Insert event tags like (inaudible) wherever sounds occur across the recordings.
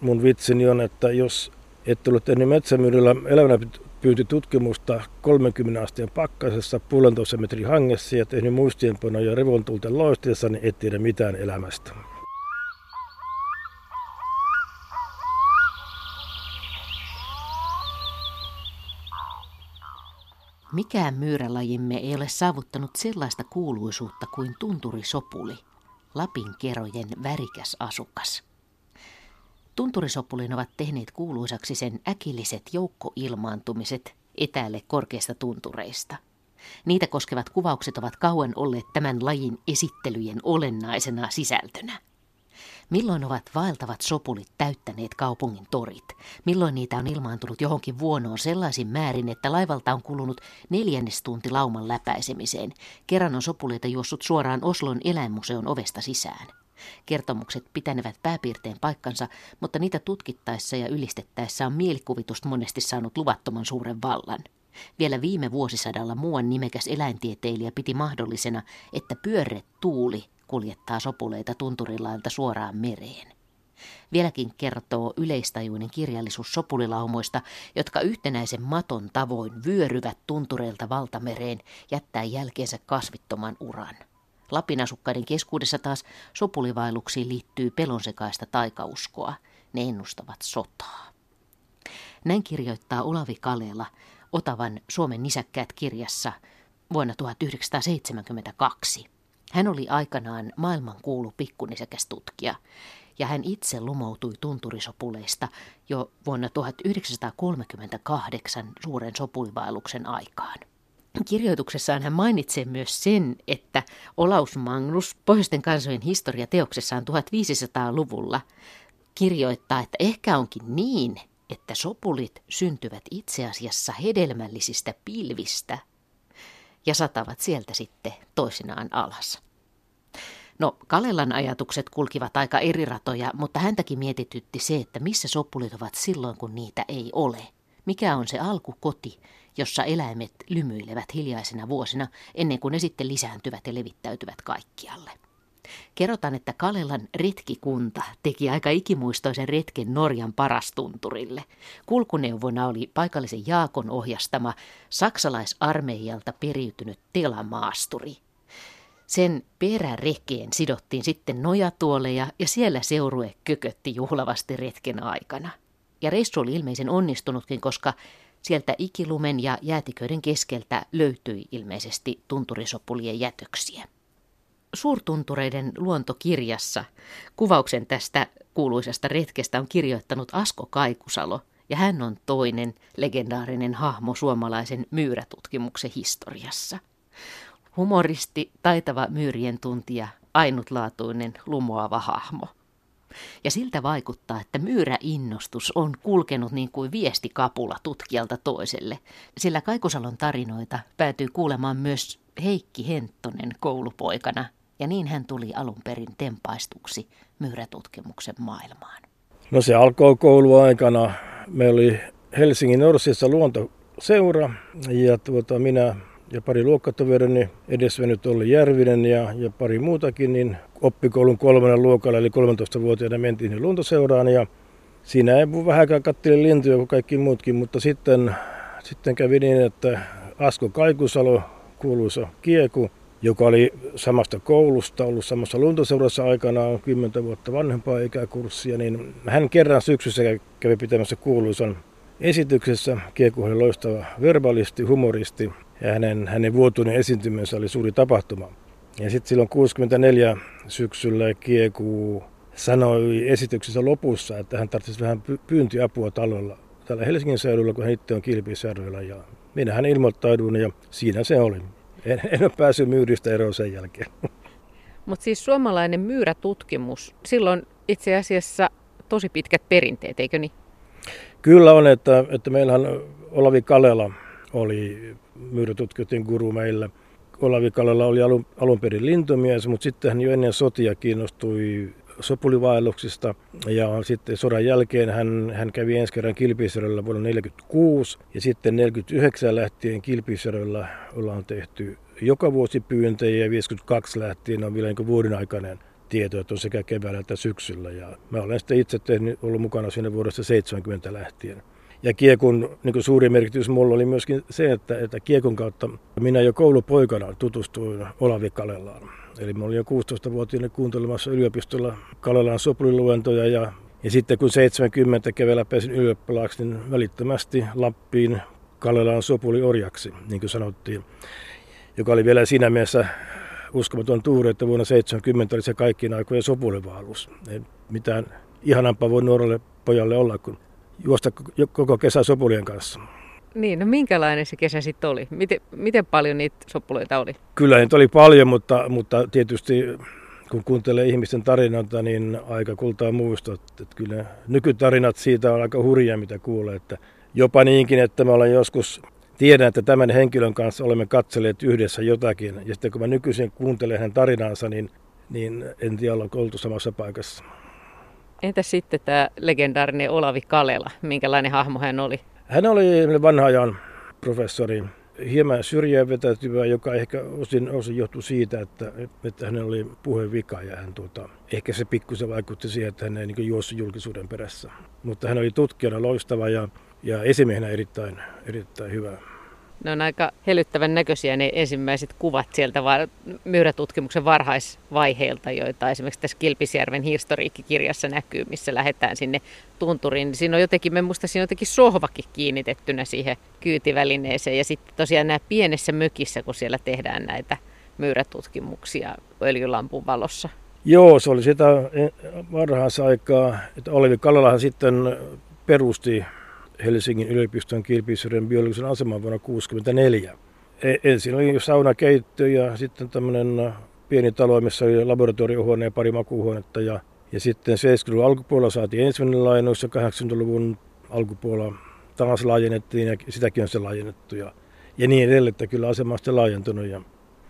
Mun vitsini on, että jos et ole tehnyt metsämyydellä elävänä pyytitutkimusta 30 asteen pakkasessa puolentoista metrin hangessa ja tehnyt muistiinpanoja revontulten loisteessa, niin et tiedä mitään elämästä. Mikään myyrälajimme ei ole saavuttanut sellaista kuuluisuutta kuin tunturisopuli, Lapin kerojen värikäs asukas. Tunturisopulin ovat tehneet kuuluisaksi sen äkilliset joukkoilmaantumiset etäälle korkeista tuntureista. Niitä koskevat kuvaukset ovat kauan olleet tämän lajin esittelyjen olennaisena sisältönä. Milloin ovat vaeltavat sopulit täyttäneet kaupungin torit? Milloin niitä on ilmaantunut johonkin vuonoon sellaisin määrin, että laivalta on kulunut neljännestunti lauman läpäisemiseen? Kerran on sopuleita juossut suoraan Oslon eläinmuseon ovesta sisään. Kertomukset pitänevät pääpiirteen paikkansa, mutta niitä tutkittaessa ja ylistettäessä on mielikuvitus monesti saanut luvattoman suuren vallan. Vielä viime vuosisadalla muuan nimekäs eläintieteilijä piti mahdollisena, että pyörre tuuli kuljettaa sopuleita tunturilailta suoraan mereen. Vieläkin kertoo yleistajuinen kirjallisuus sopulilaumoista, jotka yhtenäisen maton tavoin vyöryvät tuntureilta valtamereen jättää jälkeensä kasvittoman uran. Lapin asukkaiden keskuudessa taas sopulivailuksiin liittyy pelonsekaista taikauskoa. Ne ennustavat sotaa. Näin kirjoittaa Olavi Kalela Otavan Suomen nisäkkäät kirjassa vuonna 1972. Hän oli aikanaan maailman kuulu pikkunisäkäs tutkija, ja hän itse lumoutui tunturisopuleista jo vuonna 1938 suuren sopulivaelluksen aikaan. Kirjoituksessaan hän mainitsee myös sen, että Olaus Magnus Pohjoisten kansojen historia teoksessaan 1500-luvulla kirjoittaa, että ehkä onkin niin, että sopulit syntyvät itse asiassa hedelmällisistä pilvistä ja satavat sieltä sitten toisinaan alas. No, Kalelan ajatukset kulkivat aika eri ratoja, mutta häntäkin mietitytti se, että missä sopulit ovat silloin, kun niitä ei ole. Mikä on se alkukoti, jossa eläimet lymyilevät hiljaisina vuosina ennen kuin ne sitten lisääntyvät ja levittäytyvät kaikkialle. Kerrotaan, että Kalelan retkikunta teki aika ikimuistoisen retken Norjan parastunturille. Kulkuneuvona oli paikallisen Jaakon ohjastama saksalaisarmeijalta periytynyt telamaasturi. Sen perärekeen sidottiin sitten nojatuoleja ja siellä seurue kökötti juhlavasti retken aikana. Ja reissu oli ilmeisen onnistunutkin, koska sieltä ikilumen ja jäätiköiden keskeltä löytyi ilmeisesti tunturisopulien jätöksiä. Suurtuntureiden luontokirjassa kuvauksen tästä kuuluisasta retkestä on kirjoittanut Asko Kaikusalo, ja hän on toinen legendaarinen hahmo suomalaisen myyrätutkimuksen historiassa. Humoristi, taitava myyrien tuntija, ainutlaatuinen, lumoava hahmo. Ja siltä vaikuttaa, että myyräinnostus on kulkenut niin kuin viestikapula tutkijalta toiselle, sillä Kaikusalon tarinoita päätyy kuulemaan myös Heikki Henttonen koulupoikana, ja niin hän tuli alun perin tempaistuksi myyrätutkimuksen maailmaan. No se alkoi kouluaikana. Meillä oli Helsingin Norsissa luontoseura ja tuota, minä ja pari luokkatoverini, edesvennyt Olli Järvinen ja, ja pari muutakin, niin oppikoulun kolmannen luokalla, eli 13-vuotiaana mentiin luontoseuraan ja siinä ei vähäkään katteli lintuja kuin kaikki muutkin, mutta sitten, sitten kävi niin, että Asko Kaikusalo, kuuluisa kieku, joka oli samasta koulusta, ollut samassa luontoseurassa aikanaan 10 vuotta vanhempaa ikäkurssia, niin hän kerran syksyssä kävi pitämässä kuuluisan esityksessä. Kieku oli loistava verbalisti, humoristi ja hänen, hänen vuotuinen esiintymisensä oli suuri tapahtuma. Ja sitten silloin 64 syksyllä Kieku sanoi esityksessä lopussa, että hän tarvitsisi vähän pyyntiapua talolla täällä Helsingin seudulla, kun hän itse on Kilpisjärvellä. Ja minä hän ilmoittauduin ja siinä se oli. En, en ole päässyt myyristä eroon sen jälkeen. Mutta siis suomalainen myyrätutkimus, silloin itse asiassa tosi pitkät perinteet, eikö niin? Kyllä on, että, että meillähän Olavi Kalela oli myyrätutkijoiden guru meillä. Olavi Kalela oli alun, alun perin lintumies, mutta sitten hän jo ennen sotia kiinnostui sopulivaelluksista ja sitten sodan jälkeen hän, hän kävi ensi kerran Kilpisjärvellä vuonna 1946 ja sitten 1949 lähtien Kilpisjärvellä ollaan tehty joka vuosi pyyntejä ja 52 lähtien on vielä niin vuoden aikainen tietoja, että on sekä keväällä että syksyllä. Ja mä olen sitten itse tehnyt, ollut mukana siinä vuodesta 70 lähtien. Ja kiekon niin suuri merkitys mulla oli myöskin se, että, että kiekon kautta minä jo koulupoikana tutustuin Olavi Kalelaan. Eli mä olin jo 16-vuotiaana kuuntelemassa yliopistolla Kalelan sopuliluentoja ja, ja sitten kun 70 keväällä pääsin ylioppilaaksi, niin välittömästi Lappiin Kalelan sopuli orjaksi, niin kuin sanottiin, joka oli vielä siinä mielessä uskomaton tuuri, että vuonna 70 oli se kaikkien aikojen sopulivaellus. Ei mitään ihanampaa voi nuorelle pojalle olla kuin juosta koko kesä sopulien kanssa. Niin, no minkälainen se kesä sitten oli? Miten, miten paljon niitä sopuleita oli? Kyllä niitä oli paljon, mutta, mutta tietysti kun kuuntelee ihmisten tarinoita, niin aika kultaa muistot. Että kyllä nykytarinat siitä on aika hurjia, mitä kuulee. Että jopa niinkin, että mä olen joskus, tiedän, että tämän henkilön kanssa olemme katselleet yhdessä jotakin. Ja sitten kun mä nykyisin kuuntelen hänen tarinansa, niin, niin en tiedä, ollaanko oltu samassa paikassa. Entä sitten tämä legendaarinen Olavi Kalela? Minkälainen hahmo hän oli? Hän oli vanha ajan professori, hieman syrjään vetäytyvä, joka ehkä osin, osin johtui siitä, että, että hänellä oli puhevika ja hän, tuota, ehkä se pikkusen vaikutti siihen, että hän ei niin juossut julkisuuden perässä. Mutta hän oli tutkijana loistava ja, ja esimiehenä erittäin, erittäin hyvä. Ne on aika hellyttävän näköisiä ne ensimmäiset kuvat sieltä var- myyrätutkimuksen varhaisvaiheilta, joita esimerkiksi tässä Kilpisjärven historiikkikirjassa näkyy, missä lähdetään sinne tunturiin. Siinä on jotenkin, me muista siinä on jotenkin sohvakin kiinnitettynä siihen kyytivälineeseen. Ja sitten tosiaan nämä pienessä mökissä, kun siellä tehdään näitä myyrätutkimuksia öljylampun valossa. Joo, se oli sitä varhaisaikaa, että Olivi Kallalahan sitten perusti Helsingin yliopiston Kilpisjärven biologisen aseman vuonna 1964. E, ensin oli saunakeitto ja sitten tämmöinen äh, pieni talo, missä oli laboratoriohuone ja pari makuuhuonetta. Ja, ja sitten 70-luvun alkupuolella saatiin ensimmäinen laajennus ja 80-luvun alkupuolella taas laajennettiin ja sitäkin on se laajennettu. Ja, ja niin edelleen, että kyllä asema on sitten laajentunut. Ja...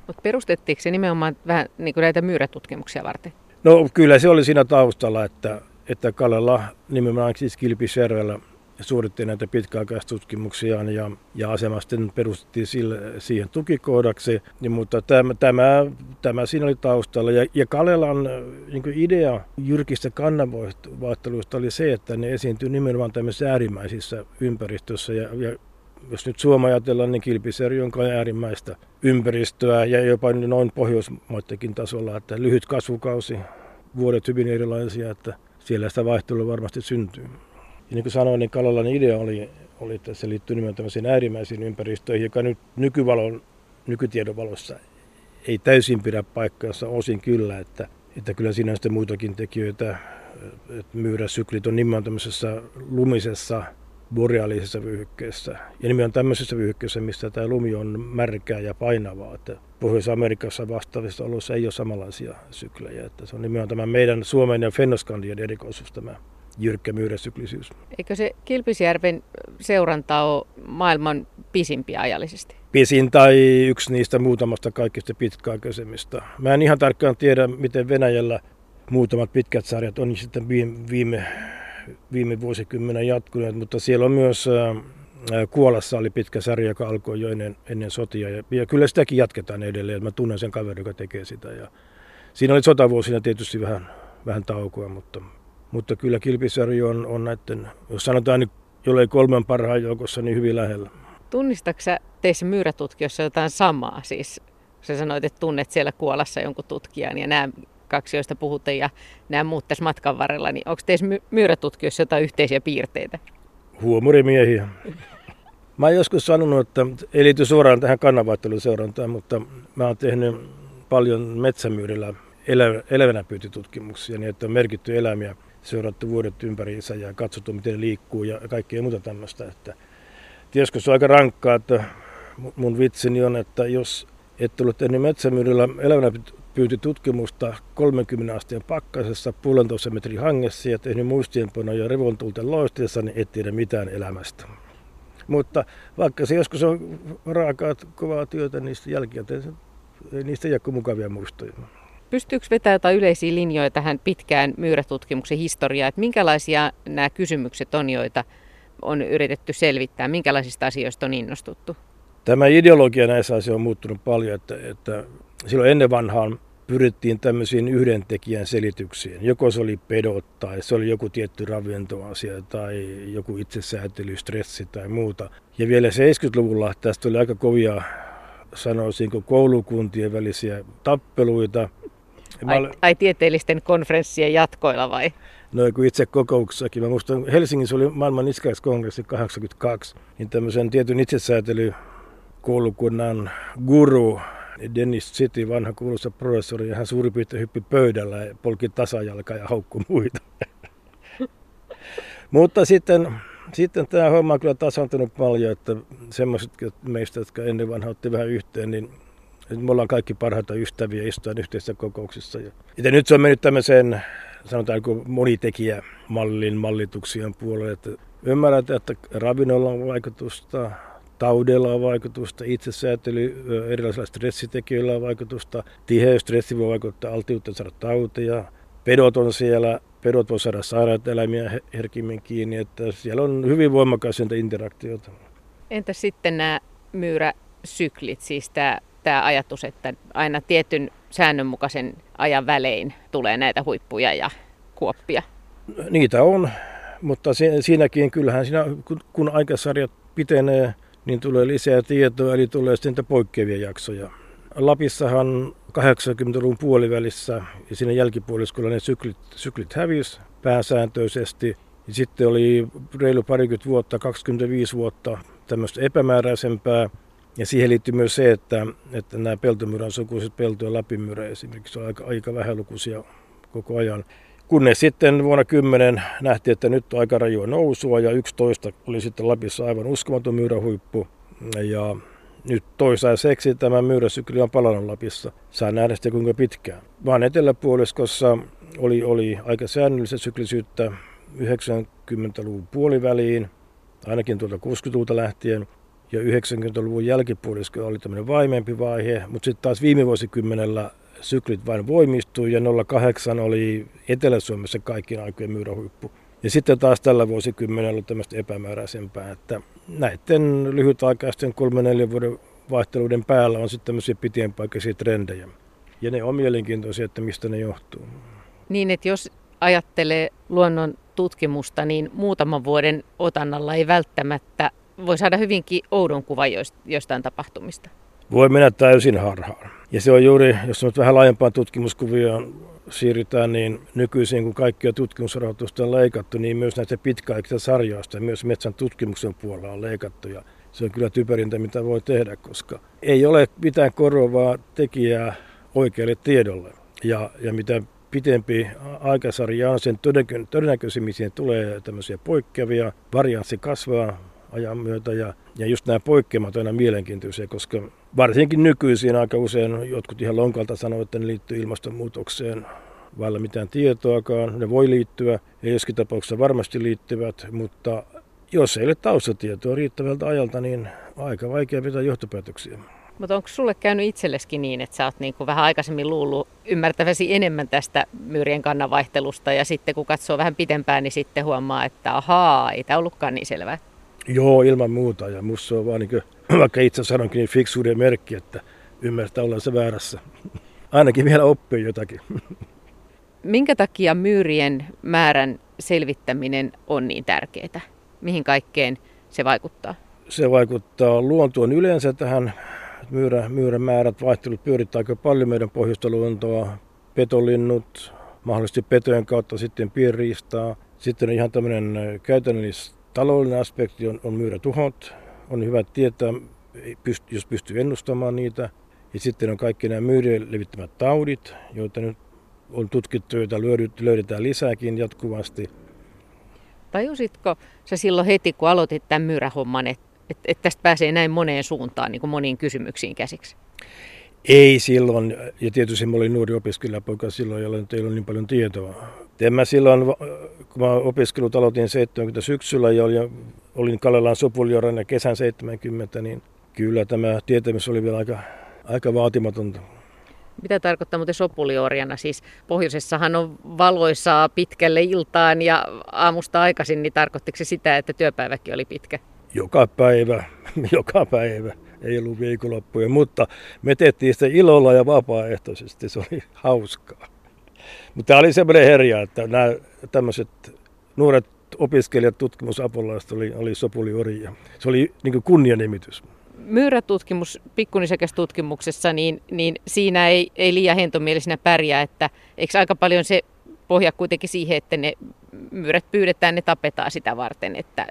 Mutta perustettiinko se nimenomaan vähän niin kuin näitä myyrätutkimuksia varten? No kyllä se oli siinä taustalla, että, että Kalella nimenomaan siis Kilpisjärvellä suoritti näitä pitkäaikaistutkimuksiaan ja, ja asema sitten perustettiin sille, siihen tukikoodaksi. Niin, mutta tämä, tämä, tämä siinä oli taustalla. Ja, ja Kalelan niin idea jyrkistä kannanvaihteluista oli se, että ne esiintyy nimenomaan tämmöisissä äärimmäisissä ympäristössä. Ja, ja jos nyt Suomi ajatellaan, niin Kilpiseri on äärimmäistä ympäristöä ja jopa noin Pohjoismaittekin tasolla, että lyhyt kasvukausi, vuodet hyvin erilaisia, että siellä sitä vaihtelua varmasti syntyy. Ja niin kuin sanoin, niin Kalalan idea oli, oli, että se liittyy nimenomaan tämmöisiin äärimmäisiin ympäristöihin, joka nyt nykyvalon, nykytiedon valossa ei täysin pidä paikkaansa osin kyllä, että, että kyllä siinä on sitten muitakin tekijöitä, että myyräsyklit on nimenomaan tämmöisessä lumisessa boreaalisessa vyöhykkeessä. Ja nimenomaan tämmöisessä vyöhykkeessä, missä tämä lumi on märkää ja painavaa. Että Pohjois-Amerikassa vastaavissa oloissa ei ole samanlaisia syklejä. Että se on nimenomaan tämä meidän Suomen ja Fennoskandian erikoisuus tämä jyrkkä myyräsyklisyys. Eikö se Kilpisjärven seuranta ole maailman pisimpiä ajallisesti? Pisin tai yksi niistä muutamasta kaikista pitkäaikaisemmista. Mä en ihan tarkkaan tiedä, miten Venäjällä muutamat pitkät sarjat on sitten viime, viime, viime vuosikymmenen jatkuneet, mutta siellä on myös Kuolassa oli pitkä sarja, joka alkoi jo ennen, ennen sotia. Ja, ja kyllä sitäkin jatketaan edelleen. Mä tunnen sen kaverin, joka tekee sitä. Ja siinä oli sotavuosina tietysti vähän, vähän taukoa, mutta mutta kyllä Kilpisarju on, on näiden, jos sanotaan nyt jollei kolmen parhaan joukossa, niin hyvin lähellä. Tunnistatko sä teissä myyrätutkijossa jotain samaa? Siis sä sanoit, että tunnet siellä Kuolassa jonkun tutkijan ja nämä kaksi, joista puhutte ja nämä muut tässä matkan varrella, niin onko teissä my- myyrätutkijossa jotain yhteisiä piirteitä? Huumorimiehiä. Mä oon joskus sanonut, että ei liity suoraan tähän kannanvaihtelun mutta mä oon tehnyt paljon metsämyyrillä elä, elävänä pyytitutkimuksia, niin että on merkitty eläimiä seurattu vuodet ympäriinsä ja katsottu, miten ne liikkuu ja kaikkea muuta tämmöistä. Että, tiesikö se on aika rankkaa, että mun vitsini on, että jos et ole tehnyt metsämyydellä elävänä pyytitutkimusta 30 asteen pakkasessa puolentoista metrin hangessa ja tehnyt muistienpanoja revontulten loisteessa, niin et tiedä mitään elämästä. Mutta se joskus on raakaa, kovaa työtä, niistä jälkikäteen niistä ei jää mukavia muistoja. Pystyykö vetämään jotain yleisiä linjoja tähän pitkään myyrätutkimuksen historiaan, että minkälaisia nämä kysymykset on, joita on yritetty selvittää, minkälaisista asioista on innostuttu? Tämä ideologia näissä asioissa on muuttunut paljon, että, että silloin ennen vanhaan pyrittiin tämmöisiin yhden tekijän selityksiin. Joko se oli pedot tai se oli joku tietty ravintoasia tai joku itsesäätely, stressi tai muuta. Ja vielä 70-luvulla tästä oli aika kovia sanoisinko koulukuntien välisiä tappeluita. Ai, ai tieteellisten konferenssien jatkoilla vai? No kun itse kokouksessakin. Mä muistan, Helsingissä oli maailman iskaiskongressi 82, niin tämmöisen tietyn itsesäätelykoulukunnan guru Dennis City, vanha kuuluisa professori, ja hän suurin piirtein hyppi pöydällä ja polki tasajalkaa ja haukkui muita. (laughs) Mutta sitten, sitten tämä homma on kyllä tasantunut paljon, että semmoiset meistä, jotka ennen vanha otti vähän yhteen, niin me ollaan kaikki parhaita ystäviä istuen yhteisissä kokouksissa. Ja nyt se on mennyt tämmöiseen, sanotaanko monitekijämallin mallituksien puolelle, että ymmärrät, että ravinnolla on vaikutusta, taudeilla on vaikutusta, itsesäätely, erilaisilla stressitekijöillä on vaikutusta, tiheys, stressi voi vaikuttaa altiuteen saada tauteja, pedot on siellä, pedot voi saada sairaat eläimiä herkimmin kiinni, että siellä on hyvin voimakas interaktiota. Entä sitten nämä myyräsyklit, siis tämä, tämä ajatus, että aina tietyn säännönmukaisen ajan välein tulee näitä huippuja ja kuoppia? Niitä on, mutta siinäkin kyllähän siinä, kun aikasarjat pitenee, niin tulee lisää tietoa, eli tulee sitten poikkeavia jaksoja. Lapissahan 80-luvun puolivälissä ja siinä jälkipuoliskolla ne syklit, syklit hävisi pääsääntöisesti. Ja sitten oli reilu parikymmentä vuotta, 25 vuotta tämmöistä epämääräisempää. Ja siihen liittyy myös se, että, että nämä peltomyrän sukuiset pelto- ja läpimyrä esimerkiksi on aika, aika vähälukuisia koko ajan. Kunnes sitten vuonna 10 nähtiin, että nyt on aika rajua nousua ja 11 oli sitten Lapissa aivan uskomaton myyrähuippu. Ja nyt toisaiseksi tämä myyräsykli on palannut Lapissa. Saa nähdä sitten kuinka pitkään. Vaan eteläpuoliskossa oli, oli aika säännöllistä syklisyyttä 90-luvun puoliväliin, ainakin tuolta 60-luvulta lähtien. Ja 90-luvun jälkipuolisko oli tämmöinen vaimempi vaihe, mutta sitten taas viime vuosikymmenellä syklit vain voimistui ja 08 oli Etelä-Suomessa kaikkien aikojen myyrähuippu. Ja sitten taas tällä vuosikymmenellä ollut tämmöistä epämääräisempää, että näiden lyhytaikaisten kolme neljän vuoden vaihteluiden päällä on sitten tämmöisiä pitienpaikkaisia trendejä. Ja ne on mielenkiintoisia, että mistä ne johtuu. Niin, että jos ajattelee luonnon tutkimusta, niin muutaman vuoden otannalla ei välttämättä voi saada hyvinkin oudon kuvan jostain tapahtumista. Voi mennä täysin harhaan. Ja se on juuri, jos nyt vähän laajempaan tutkimuskuvioon siirrytään, niin nykyisin kun kaikkia tutkimusrahoitusta on leikattu, niin myös näitä pitkäaikaisista sarjoista myös metsän tutkimuksen puolella on leikattu. Ja se on kyllä typerintä, mitä voi tehdä, koska ei ole mitään korvaavaa tekijää oikealle tiedolle. Ja, ja mitä pitempi aikasarja on, sen todennäköisimmin tulee tämmöisiä poikkeavia, varianssi kasvaa ajan myötä ja, ja just nämä poikkeamat on aina mielenkiintoisia, koska varsinkin nykyisin aika usein jotkut ihan lonkalta sanovat, että ne liittyy ilmastonmuutokseen vailla mitään tietoakaan. Ne voi liittyä ja joskin tapauksessa varmasti liittyvät, mutta jos ei ole taustatietoa riittävältä ajalta, niin aika vaikea pitää johtopäätöksiä. Mutta onko sulle käynyt itselleskin niin, että sä oot niin kuin vähän aikaisemmin luullut ymmärtäväsi enemmän tästä myyrien kannanvaihtelusta ja sitten kun katsoo vähän pitempään, niin sitten huomaa, että ahaa, ei tämä ollutkaan niin selvää? Joo, ilman muuta. Ja musta on vaan niin kuin, (clears throat) vaikka itse sanonkin, niin fiksuuden merkki, että ymmärtää se väärässä. (laughs) Ainakin vielä oppii jotakin. (laughs) Minkä takia myyrien määrän selvittäminen on niin tärkeää? Mihin kaikkeen se vaikuttaa? Se vaikuttaa luontoon yleensä tähän. Myyrä, myyrän määrät vaihtelut pyörittää aika paljon meidän pohjoista luontoa. Petolinnut, mahdollisesti petojen kautta sitten pienriistaa. Sitten on ihan tämmöinen käytännöllistä taloudellinen aspekti on, on myydä tuhot. On hyvä tietää, jos pystyy ennustamaan niitä. Ja sitten on kaikki nämä myyrien levittämät taudit, joita nyt on tutkittu, joita löydetään lisääkin jatkuvasti. Tajusitko sä silloin heti, kun aloitit tämän myyrähomman, että et, et tästä pääsee näin moneen suuntaan, niin kuin moniin kysymyksiin käsiksi? Ei silloin, ja tietysti mä olin nuori opiskelijapoika silloin, jolloin ei ollut niin paljon tietoa. En mä silloin, kun mä opiskelut aloitin 70 syksyllä ja olin, olin Kalelan sopuliorana kesän 70, niin kyllä tämä tietämys oli vielä aika, aika vaatimatonta. Mitä tarkoittaa muuten sopuliorjana? Siis pohjoisessahan on valoisaa pitkälle iltaan ja aamusta aikaisin, niin tarkoittiko se sitä, että työpäiväkin oli pitkä? Joka päivä, (laughs) joka päivä. Ei ollut viikonloppuja, mutta me tehtiin sitä ilolla ja vapaaehtoisesti, se oli hauskaa. Mutta tämä oli semmoinen herja, että nämä tämmöiset nuoret opiskelijat, tutkimusapulaiset oli, oli Sopuli Orja. Se oli niin kunnianimitys. Myyrätutkimus pikkunisekäs tutkimuksessa, niin, niin siinä ei, ei liian hentomielisenä pärjää, että eikö aika paljon se pohja kuitenkin siihen, että ne myyrät pyydetään, ne tapetaan sitä varten, että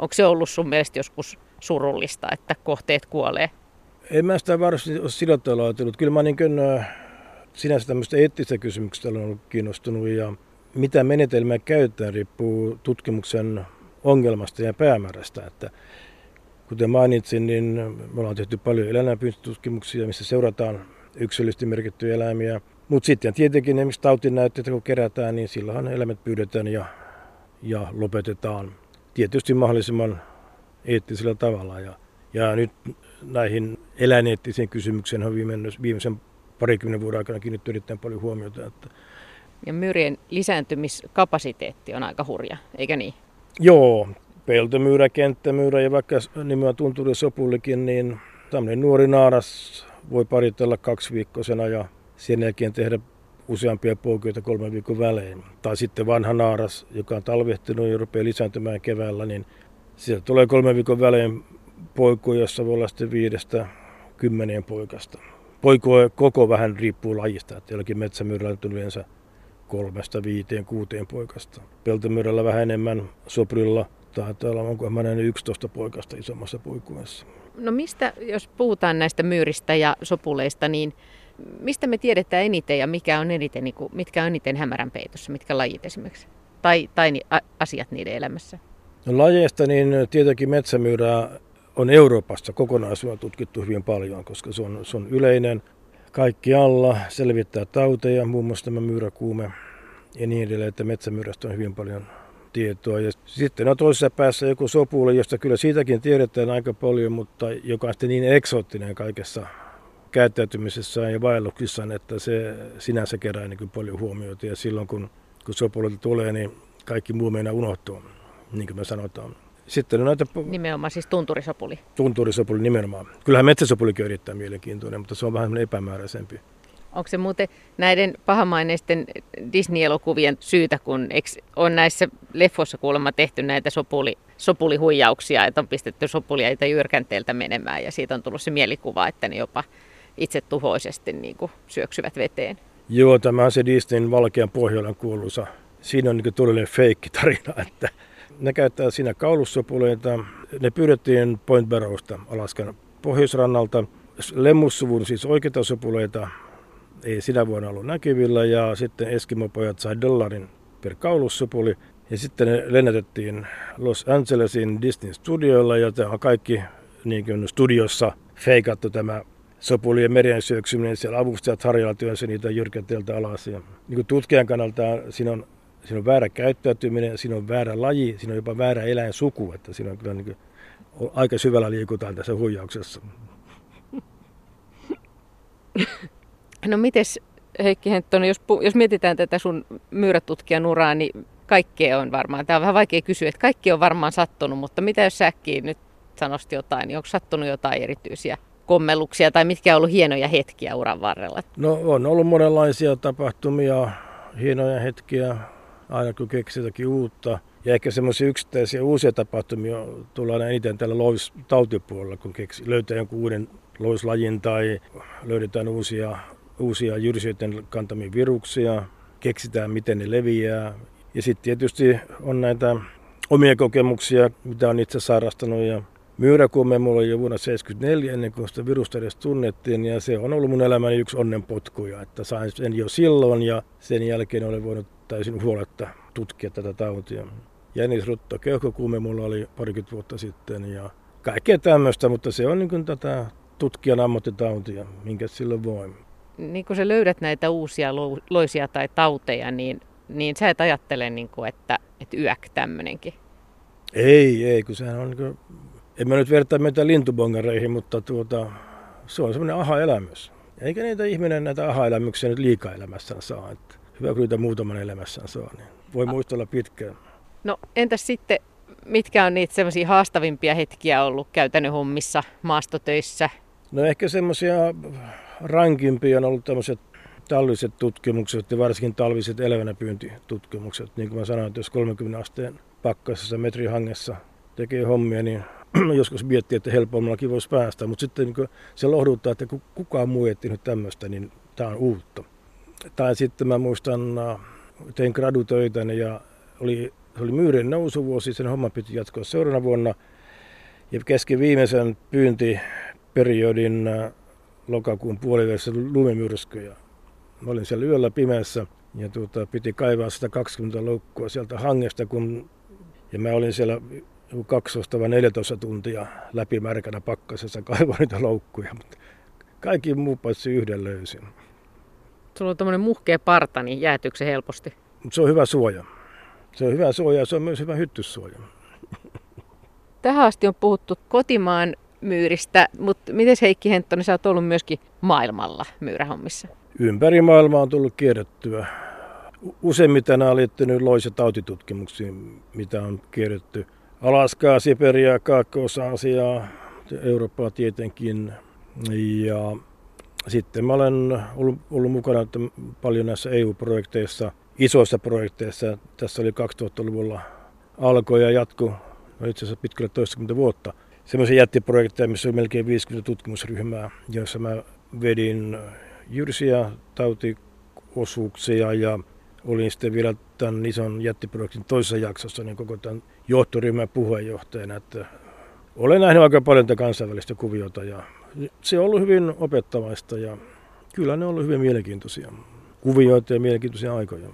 onko se ollut sun mielestä joskus surullista, että kohteet kuolee? En mä sitä varsinaisesti ole sillä tavalla ajatellut. Kyllä mä niin kuin, sinänsä tämmöistä eettistä kysymyksistä olen ollut kiinnostunut ja mitä menetelmää käytetään riippuu tutkimuksen ongelmasta ja päämäärästä. Että kuten mainitsin, niin me ollaan tehty paljon eläinpyyntitutkimuksia, missä seurataan yksilöllisesti merkittyjä eläimiä. Mutta sitten tietenkin esimerkiksi tautinäytteitä kun kerätään, niin silloin eläimet pyydetään ja, ja lopetetaan tietysti mahdollisimman eettisellä tavalla. Ja, ja nyt näihin eläineettisiin kysymyksiin on viimeisen parikymmenen vuoden aikana kiinnitetty erittäin paljon huomiota. Että ja myrien lisääntymiskapasiteetti on aika hurja, eikä niin? Joo, peltomyyrä, kenttämyyrä ja vaikka nimeä tunturi sopullikin, niin tämmöinen nuori naaras voi paritella kaksi viikkoisena ja sen jälkeen tehdä useampia poikioita kolmen viikon välein. Tai sitten vanha naaras, joka on talvehtinut ja rupeaa lisääntymään keväällä, niin sieltä tulee kolmen viikon välein poikoja, jossa voi olla sitten viidestä kymmeneen poikasta. Poikoja koko vähän riippuu lajista, että jollakin metsämyyrällä on yleensä kolmesta viiteen kuuteen poikasta. Peltomyrällä vähän enemmän, Soprilla taitaa olla, onko mä 11 poikasta isommassa poikuessa. No mistä, jos puhutaan näistä myyristä ja sopuleista, niin mistä me tiedetään eniten ja mikä on eniten, niin kuin, mitkä on eniten hämärän peitossa, mitkä lajit esimerkiksi? Tai, tai asiat niiden elämässä? No lajeista niin tietenkin metsämyyrää on Euroopassa kokonaisuudessaan tutkittu hyvin paljon, koska se on, se on yleinen kaikkialla, selvittää tauteja, muun muassa tämä myyräkuume ja niin edelleen, että metsämyyrästä on hyvin paljon tietoa. Ja sitten on toisessa päässä joku sopuli, josta kyllä siitäkin tiedetään aika paljon, mutta joka on sitten niin eksoottinen kaikessa käyttäytymisessään ja vaelluksissaan, että se sinänsä kerää niin paljon huomiota. Ja silloin kun, kun sopulilta tulee, niin kaikki muu meinaa unohtuu, niin kuin me sanotaan. Sitten on näitä... Nimenomaan siis tunturisopuli. Tunturisopuli nimenomaan. Kyllähän metsäsopulikin on erittäin mielenkiintoinen, mutta se on vähän epämääräisempi. Onko se muuten näiden pahamaineisten Disney-elokuvien syytä, kun on näissä leffoissa kuulemma tehty näitä sopuli, sopulihuijauksia, että on pistetty sopulia jyrkänteeltä menemään ja siitä on tullut se mielikuva, että ne jopa itse tuhoisesti niin kuin syöksyvät veteen. Joo, tämä on se Disneyn Valkean Pohjolan kuuluisa. Siinä on niin todellinen feikki tarina, että ne käyttää siinä kaulussopuleita. Ne pyydettiin Point Barrowsta Alaskan pohjoisrannalta. Lemmussuvun siis oikeita sopuleita ei sinä vuonna ollut näkyvillä ja sitten Eskimopojat sai dollarin per kaulussopuli. Ja sitten ne lennätettiin Los Angelesin Disney studioilla ja tämä on kaikki niin kuin studiossa feikattu tämä sopulien merien syöksyminen. Siellä avustajat harjalla työnsä niitä jyrkänteeltä alas. Ja niin kuin tutkijan kannalta siinä on siinä on väärä käyttäytyminen, siinä on väärä laji, siinä on jopa väärä eläinsuku, että siinä on kyllä niin kuin, aika syvällä liikutaan tässä huijauksessa. No mites Heikki Henttonen, jos, jos mietitään tätä sun myyrätutkijan uraa, niin kaikkea on varmaan, tämä on vähän vaikea kysyä, että kaikki on varmaan sattunut, mutta mitä jos säkkiin nyt sanosti jotain, niin onko sattunut jotain erityisiä kommelluksia tai mitkä on ollut hienoja hetkiä uran varrella? No on ollut monenlaisia tapahtumia, hienoja hetkiä, aina kun keksii jotakin uutta. Ja ehkä semmoisia yksittäisiä uusia tapahtumia tullaan eniten tällä loistautipuolella, kun keksi, löytää jonkun uuden loislajin tai löydetään uusia, uusia jyrsijöiden kantamia viruksia, keksitään miten ne leviää. Ja sitten tietysti on näitä omia kokemuksia, mitä on itse sairastanut ja Myyräkuume mulla oli jo vuonna 1974 ennen kuin sitä virusta edes tunnettiin ja se on ollut mun elämäni yksi onnenpotkuja, että sain sen jo silloin ja sen jälkeen olen voinut täysin huoletta tutkia tätä tautia. Jänisrutto, keuhkokuume mulla oli parikymmentä vuotta sitten ja kaikkea tämmöistä, mutta se on niin kuin tätä tutkijan ammattitautia, minkä silloin voi. Niin kun sä löydät näitä uusia loisia tai tauteja, niin, niin sä et ajattele, niin kuin, että, että yäk tämmöinenkin. Ei, ei, kun sehän on niin en mä nyt vertaa meitä lintubongareihin, mutta tuota, se on semmoinen aha-elämys. Eikä niitä ihminen näitä aha-elämyksiä nyt liikaa elämässään saa. Että hyvä, kun niitä muutaman elämässään saa, niin voi muistella pitkään. No entäs sitten mitkä on niitä semmoisia haastavimpia hetkiä ollut käytännön hommissa, maastotöissä? No ehkä semmoisia rankimpia on ollut tämmöiset talviset tutkimukset ja varsinkin talviset elävänäpyyntitutkimukset. Niin kuin mä sanoin, että jos 30 asteen pakkasessa metrihangessa tekee hommia, niin (clears throat) joskus miettii, että helpommallakin voisi päästä. Mutta sitten niin se lohduttaa, että kukaan muu ei nyt tämmöistä, niin tämä on uutta. Tai sitten mä muistan, äh, tein gradutöitä ja oli, se oli myyrin nousuvuosi, sen homma piti jatkaa seuraavana vuonna. Ja kesken viimeisen pyyntiperiodin äh, lokakuun puolivälissä lumimyrskyjä. Mä olin siellä yöllä pimeässä ja tuota, piti kaivaa 120 loukkua sieltä hangesta, kun, ja mä olin siellä 12 vai 14 tuntia läpimärkänä pakkasessa kaivaa niitä loukkuja, mutta kaikki muu paitsi yhden löysin. Sulla on tämmöinen muhkea parta, niin jäätyykö se helposti? Mutta se on hyvä suoja. Se on hyvä suoja ja se on myös hyvä hyttyssuoja. (laughs) Tähän asti on puhuttu kotimaan myyristä, mutta miten Heikki Henttonen, sä oot ollut myöskin maailmalla myyrähommissa? Ympäri maailmaa on tullut kierrettyä. Useimmiten nämä on liittynyt lois- ja tautitutkimuksiin, mitä on kierretty. Alaskaa, Siberiaa, Kaakkois-Aasiaa, Eurooppaa tietenkin. Ja sitten mä olen ollut, ollut mukana paljon näissä EU-projekteissa, isoissa projekteissa. Tässä oli 2000-luvulla alkoi ja jatku, no itse asiassa pitkälle toistakymmentä vuotta. Semmoisia jättiprojekteja, missä oli melkein 50 tutkimusryhmää, joissa mä vedin jyrsiä tautiosuuksia ja olin sitten vielä tämän ison jättiprojektin toisessa jaksossa niin koko tämän johtoryhmän puheenjohtajana. Että olen nähnyt aika paljon tätä kansainvälistä kuviota ja se on ollut hyvin opettavaista ja kyllä ne on ollut hyvin mielenkiintoisia kuvioita ja mielenkiintoisia aikoja.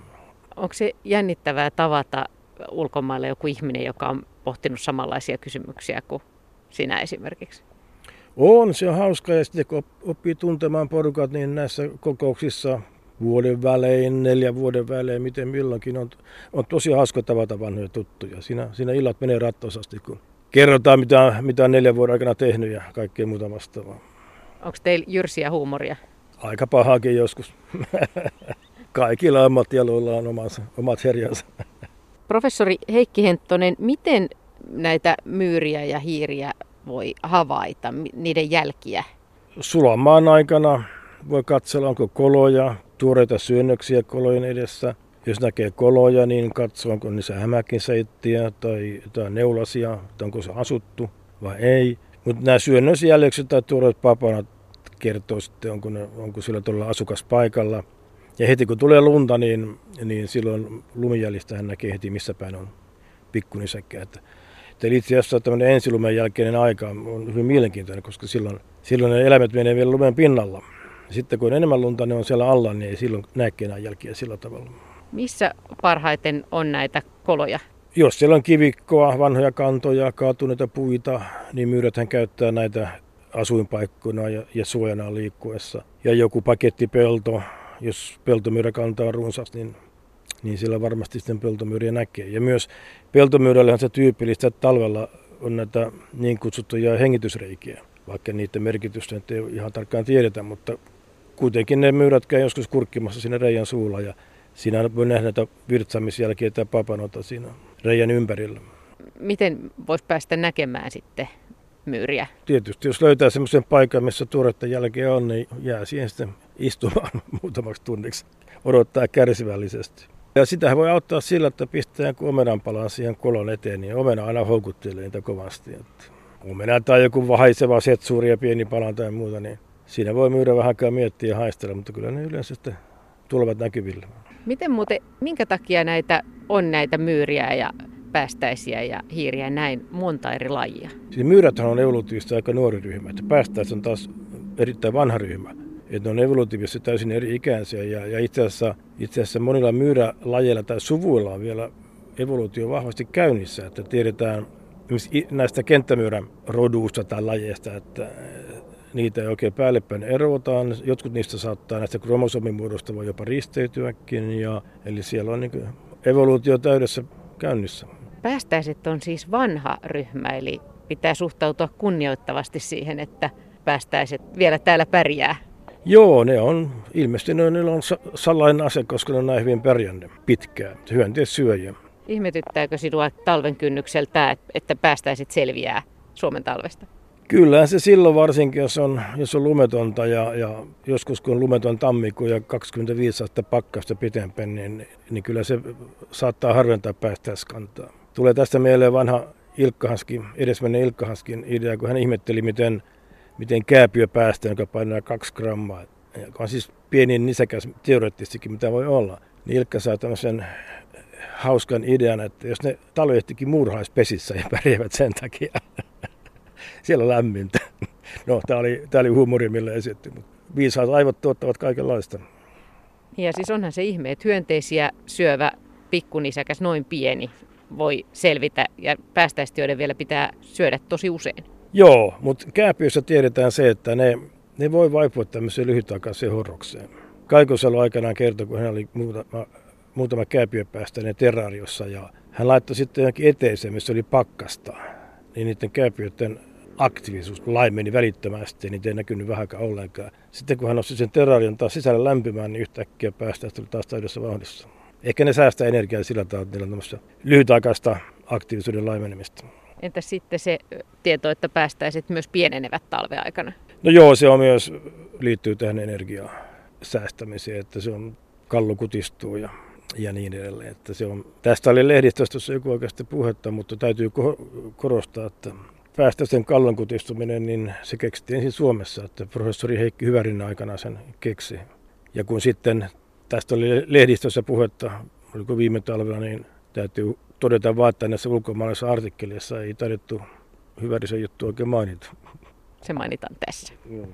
Onko se jännittävää tavata ulkomaille joku ihminen, joka on pohtinut samanlaisia kysymyksiä kuin sinä esimerkiksi? On, se on hauska ja sitten kun oppii tuntemaan porukat, niin näissä kokouksissa vuoden välein, neljän vuoden välein, miten milloinkin on, on tosi hauska tavata vanhoja tuttuja. Siinä, siinä illat menee rattosasti, kun kerrotaan, mitä, mitä on neljän vuoden aikana tehnyt ja kaikkea muuta vastaavaa. Onko teillä jyrsiä huumoria? Aika pahaakin joskus. (laughs) Kaikilla ammattialoilla on omat, omat herjansa. Professori Heikki Henttonen, miten näitä myyriä ja hiiriä voi havaita, niiden jälkiä? Sulamaan aikana voi katsella, onko koloja, tuoreita syönnöksiä kolojen edessä. Jos näkee koloja, niin katsoo, onko niissä hämäkinseittiä tai jotain neulasia, tai onko se asuttu vai ei. Mutta nämä syönnösjäljekset tai tuoreet papanat kertoo sitten, onko, ne, onko sillä todella asukas paikalla. Ja heti kun tulee lunta, niin, niin silloin lumijäljistä hän näkee heti, missä päin on pikkunisäkkä. Että, eli itse asiassa tämmöinen ensilumen jälkeinen aika on hyvin mielenkiintoinen, koska silloin, silloin ne eläimet menee vielä lumen pinnalla. Sitten kun on enemmän lunta, ne on siellä alla, niin ei silloin näkään enää jälkiä sillä tavalla. Missä parhaiten on näitä koloja? Jos siellä on kivikkoa, vanhoja kantoja, kaatuneita puita, niin myyräthän käyttää näitä asuinpaikkoina ja, ja suojana liikkuessa. Ja joku pakettipelto, jos peltomyyrä on runsas, niin, niin siellä varmasti sitten peltomyyriä näkee. Ja myös peltomyyrällähän se tyypillistä, että talvella on näitä niin kutsuttuja hengitysreikiä, vaikka niiden merkitystä ei ihan tarkkaan tiedetä, mutta kuitenkin ne myyrät käy joskus kurkkimassa sinne reijän suulla ja siinä voi nähdä näitä virtsaamisjälkiä tai papanota siinä reijän ympärillä. Miten voisi päästä näkemään sitten myyriä? Tietysti jos löytää semmoisen paikan, missä tuoretta jälkeä on, niin jää siihen sitten istumaan (laughs) muutamaksi tunniksi. Odottaa kärsivällisesti. Ja sitä voi auttaa sillä, että pistää joku omenanpalan siihen kolon eteen, niin omena aina houkuttelee niitä kovasti. Että omena tai joku vahaiseva setsuuri ja pieni pala tai muuta, niin siinä voi myydä vähän aikaa miettiä ja haistella, mutta kyllä ne yleensä sitten tulevat näkyville. Miten muuten, minkä takia näitä on näitä myyriä ja päästäisiä ja hiiriä näin monta eri lajia? Siis myyräthän on evolutiivisesti aika nuori ryhmä, että päästäis on taas erittäin vanha ryhmä. Että ne on evolutiivisesti täysin eri ikäisiä ja, ja itse, asiassa, itse asiassa monilla myyrälajeilla tai suvuilla on vielä evoluutio vahvasti käynnissä, että tiedetään näistä kenttämyyrän roduista tai lajeista, että niitä ei oikein päällepäin erotaan. Jotkut niistä saattaa näistä kromosomimuodosta voi jopa risteytyäkin, ja, eli siellä on niin evoluutio täydessä käynnissä. Päästäiset on siis vanha ryhmä, eli pitää suhtautua kunnioittavasti siihen, että päästäiset vielä täällä pärjää. Joo, ne on, ilmeisesti ne, niillä on salainen ase, koska ne on näin hyvin pärjännyt pitkään, syöjä. Ihmetyttääkö sinua talven kynnykseltä, että päästäisit selviää Suomen talvesta? Kyllä se silloin varsinkin, jos on, jos on lumetonta ja, ja joskus kun on lumeton tammikuu ja 25 astetta pakkasta pitempään, niin, niin kyllä se saattaa harventaa päästäiskantaa. Tulee tästä mieleen vanha Ilkka Hanskin, edesmenneen Ilkka Hanskin idea, kun hän ihmetteli, miten, miten kääpiö päästään, joka painaa kaksi grammaa, joka on siis pieni nisäkäs teoreettisestikin, mitä voi olla. Niin Ilkka saa tämmöisen hauskan idean, että jos ne talvehtikin muurhaispesissä ja pärjäävät sen takia, siellä on lämmintä. No, tämä oli, tämä oli huumori, millä esitti, mutta viisaat aivot tuottavat kaikenlaista. Ja siis onhan se ihme, että hyönteisiä syövä pikkunisäkäs noin pieni voi selvitä ja päästäistiöiden vielä pitää syödä tosi usein. Joo, mutta kääpiössä tiedetään se, että ne, ne voi vaipua tämmöiseen lyhytaikaiseen horrokseen. Kaikosalo aikanaan kertoi, kun hän oli muutama, muutama kääpiöpäästäinen terrariossa ja hän laittoi sitten johonkin eteiseen, missä oli pakkasta. Niin niiden kääpiöiden aktiivisuus laimeni välittömästi, niin ei näkynyt vähänkään ollenkaan. Sitten kun hän nosti sen terrarion taas sisällä lämpimään, niin yhtäkkiä päästä tuli taas täydessä vauhdissa. Ehkä ne säästää energiaa sillä tavalla, että niillä on lyhytaikaista aktiivisuuden laimenemista. Entä sitten se tieto, että päästäisit myös pienenevät talveaikana? No joo, se on myös, liittyy tähän energiaa säästämiseen, että se on kallo kutistuu ja, ja niin edelleen. Että se on, tästä oli lehdistössä joku oikeasti puhetta, mutta täytyy korostaa, että päästösten kallon kutistuminen, niin se keksittiin ensin Suomessa, että professori Heikki Hyvärin aikana sen keksi. Ja kun sitten tästä oli lehdistössä puhetta, oliko viime talvella, niin täytyy todeta vaan, että näissä ulkomaalaisissa artikkeleissa ei taidettu Hyvärisen juttu oikein mainita. Se mainitaan tässä. Joo.